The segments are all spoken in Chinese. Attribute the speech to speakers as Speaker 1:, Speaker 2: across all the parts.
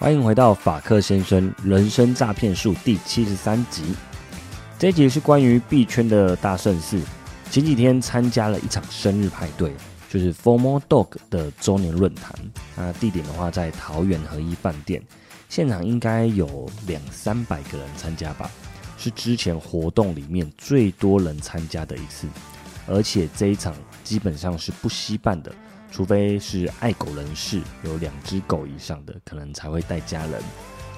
Speaker 1: 欢迎回到法克先生人生诈骗术第七十三集。这一集是关于币圈的大盛事。前几天参加了一场生日派对，就是 Formal Dog 的周年论坛。那地点的话在桃园合一饭店，现场应该有两三百个人参加吧，是之前活动里面最多人参加的一次。而且这一场基本上是不稀办的。除非是爱狗人士，有两只狗以上的，可能才会带家人。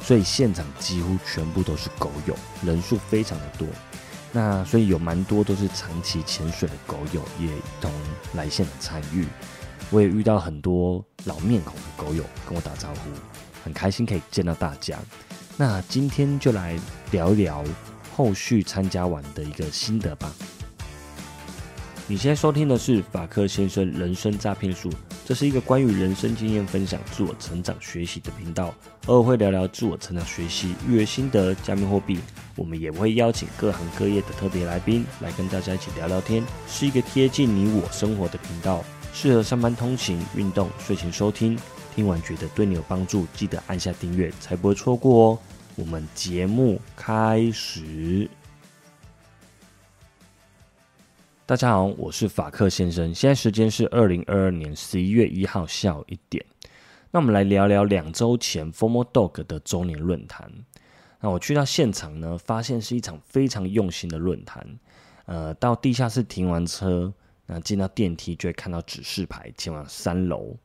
Speaker 1: 所以现场几乎全部都是狗友，人数非常的多。那所以有蛮多都是长期潜水的狗友，也一同来现场参与。我也遇到很多老面孔的狗友跟我打招呼，很开心可以见到大家。那今天就来聊一聊后续参加完的一个心得吧。你现在收听的是法克先生人生诈骗术，这是一个关于人生经验分享、自我成长学习的频道，偶尔会聊聊自我成长学习、育儿心得、加密货币。我们也会邀请各行各业的特别来宾来跟大家一起聊聊天，是一个贴近你我生活的频道，适合上班通勤、运动、睡前收听。听完觉得对你有帮助，记得按下订阅，才不会错过哦。我们节目开始。大家好，我是法克先生。现在时间是二零二二年十一月一号下午一点。那我们来聊聊两周前 Formal Dog 的周年论坛。那我去到现场呢，发现是一场非常用心的论坛。呃，到地下室停完车，那进到电梯就会看到指示牌，前往三楼。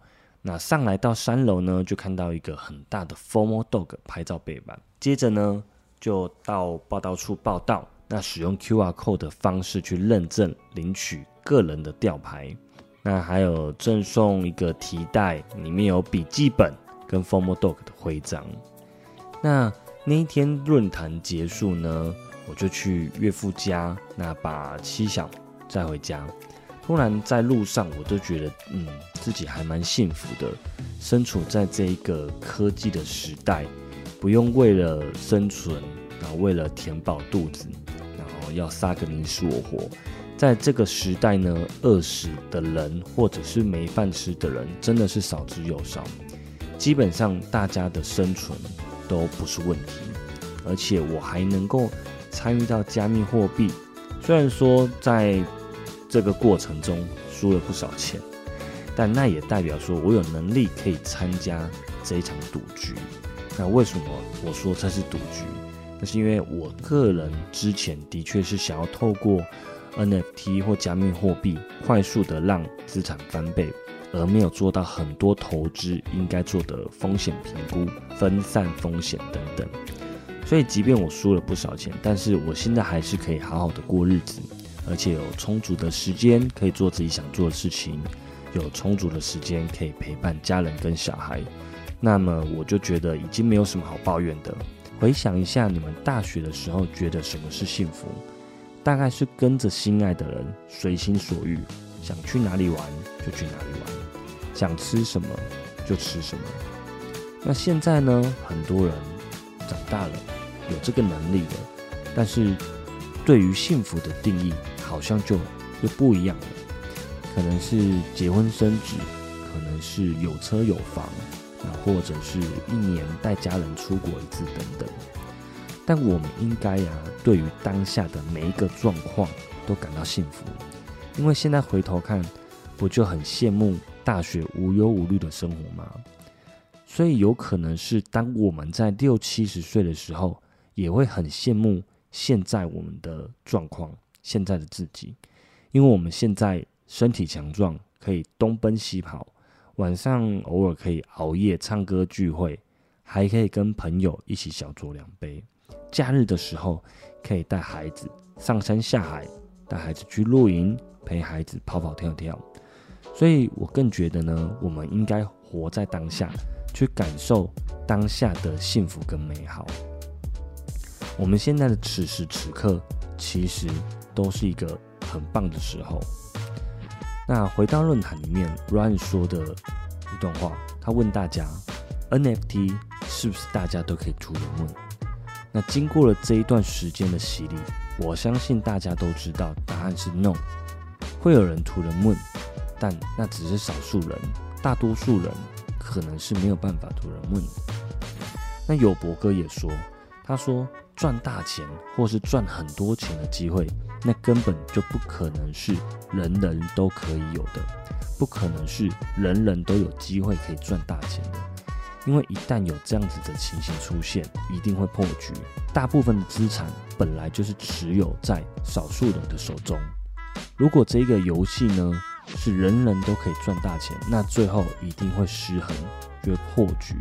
Speaker 1: 那上来到三楼呢，就看到一个很大的 Formal Dog 拍照背板。接着呢，就到报道处报道。那使用 QR code 的方式去认证领取个人的吊牌，那还有赠送一个提袋，里面有笔记本跟 Formal Dog 的徽章。那那一天论坛结束呢，我就去岳父家，那把七小载回家。突然在路上，我都觉得，嗯，自己还蛮幸福的，身处在这一个科技的时代，不用为了生存，然后为了填饱肚子。然后要杀个你死我活，在这个时代呢，饿死的人或者是没饭吃的人真的是少之又少，基本上大家的生存都不是问题，而且我还能够参与到加密货币，虽然说在这个过程中输了不少钱，但那也代表说我有能力可以参加这一场赌局。那为什么我说这是赌局？那是因为我个人之前的确是想要透过 NFT 或加密货币快速的让资产翻倍，而没有做到很多投资应该做的风险评估、分散风险等等。所以，即便我输了不少钱，但是我现在还是可以好好的过日子，而且有充足的时间可以做自己想做的事情，有充足的时间可以陪伴家人跟小孩。那么，我就觉得已经没有什么好抱怨的。回想一下，你们大学的时候觉得什么是幸福？大概是跟着心爱的人，随心所欲，想去哪里玩就去哪里玩，想吃什么就吃什么。那现在呢？很多人长大了，有这个能力了，但是对于幸福的定义好像就又不一样了。可能是结婚生子，可能是有车有房。或者是一年带家人出国一次等等，但我们应该呀，对于当下的每一个状况都感到幸福，因为现在回头看，不就很羡慕大学无忧无虑的生活吗？所以有可能是当我们在六七十岁的时候，也会很羡慕现在我们的状况，现在的自己，因为我们现在身体强壮，可以东奔西跑。晚上偶尔可以熬夜唱歌聚会，还可以跟朋友一起小酌两杯。假日的时候可以带孩子上山下海，带孩子去露营，陪孩子跑跑跳跳。所以我更觉得呢，我们应该活在当下，去感受当下的幸福跟美好。我们现在的此时此刻，其实都是一个很棒的时候。那回到论坛里面，Ryan 说的一段话，他问大家：NFT 是不是大家都可以图人问？那经过了这一段时间的洗礼，我相信大家都知道答案是 No。会有人图人问，但那只是少数人，大多数人可能是没有办法图人问。那有博哥也说，他说赚大钱或是赚很多钱的机会，那根本就不可能是人人都可以有的，不可能是人人都有机会可以赚大钱的。因为一旦有这样子的情形出现，一定会破局。大部分的资产本来就是持有在少数人的手中。如果这个游戏呢是人人都可以赚大钱，那最后一定会失衡，就会破局。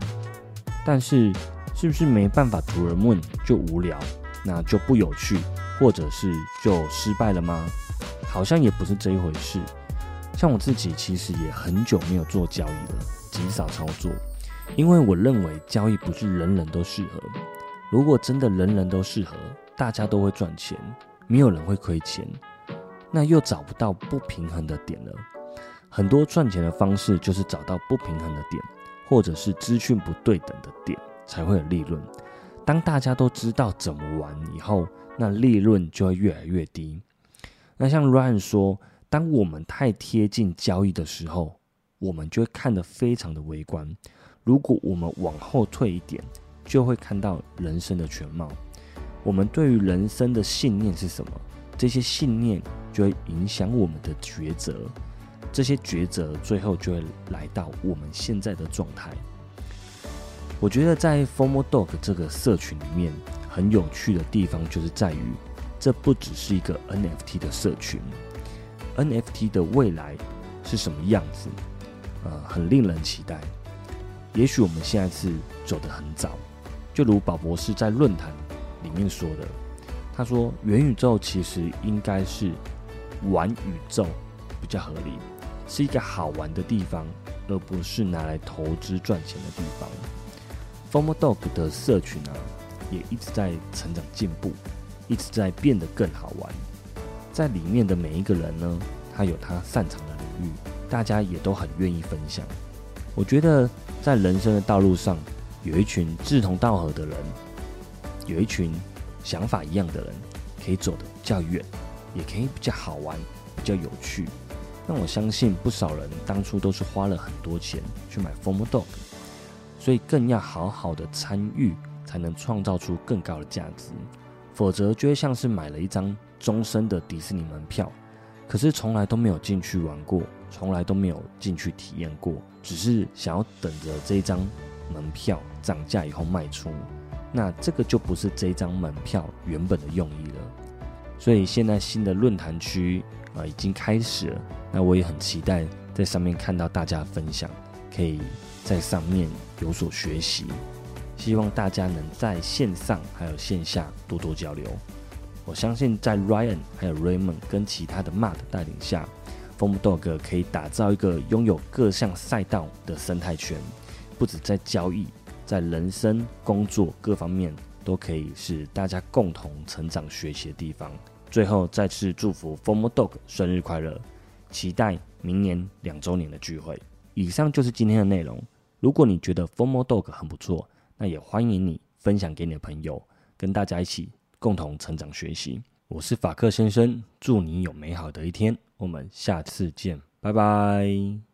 Speaker 1: 但是是不是没办法主人问就无聊，那就不有趣，或者是就失败了吗？好像也不是这一回事。像我自己其实也很久没有做交易了，极少操作。因为我认为交易不是人人都适合。如果真的人人都适合，大家都会赚钱，没有人会亏钱，那又找不到不平衡的点了。很多赚钱的方式就是找到不平衡的点，或者是资讯不对等的点，才会有利润。当大家都知道怎么玩以后，那利润就会越来越低。那像 Ryan 说，当我们太贴近交易的时候，我们就会看得非常的微观。如果我们往后退一点，就会看到人生的全貌。我们对于人生的信念是什么？这些信念就会影响我们的抉择。这些抉择最后就会来到我们现在的状态。我觉得在 Formal Dog 这个社群里面，很有趣的地方就是在于，这不只是一个 NFT 的社群。NFT 的未来是什么样子？呃，很令人期待。也许我们现在是走得很早，就如宝博士在论坛里面说的，他说元宇宙其实应该是玩宇宙比较合理，是一个好玩的地方，而不是拿来投资赚钱的地方。Formal Dog 的社群啊，也一直在成长进步，一直在变得更好玩。在里面的每一个人呢，他有他擅长的领域，大家也都很愿意分享。我觉得。在人生的道路上，有一群志同道合的人，有一群想法一样的人，可以走得比较远，也可以比较好玩、比较有趣。那我相信不少人当初都是花了很多钱去买 Formal Dog，所以更要好好的参与，才能创造出更高的价值。否则就会像是买了一张终身的迪士尼门票，可是从来都没有进去玩过。从来都没有进去体验过，只是想要等着这张门票涨价以后卖出，那这个就不是这张门票原本的用意了。所以现在新的论坛区啊已经开始了，那我也很期待在上面看到大家分享，可以在上面有所学习。希望大家能在线上还有线下多多交流。我相信在 Ryan 还有 Raymond 跟其他的 Mad 带领下。Form Dog 可以打造一个拥有各项赛道的生态圈，不止在交易，在人生、工作各方面都可以是大家共同成长学习的地方。最后再次祝福 Form Dog 生日快乐，期待明年两周年的聚会。以上就是今天的内容。如果你觉得 Formal Dog 很不错，那也欢迎你分享给你的朋友，跟大家一起共同成长学习。我是法克先生，祝你有美好的一天。我们下次见，拜拜。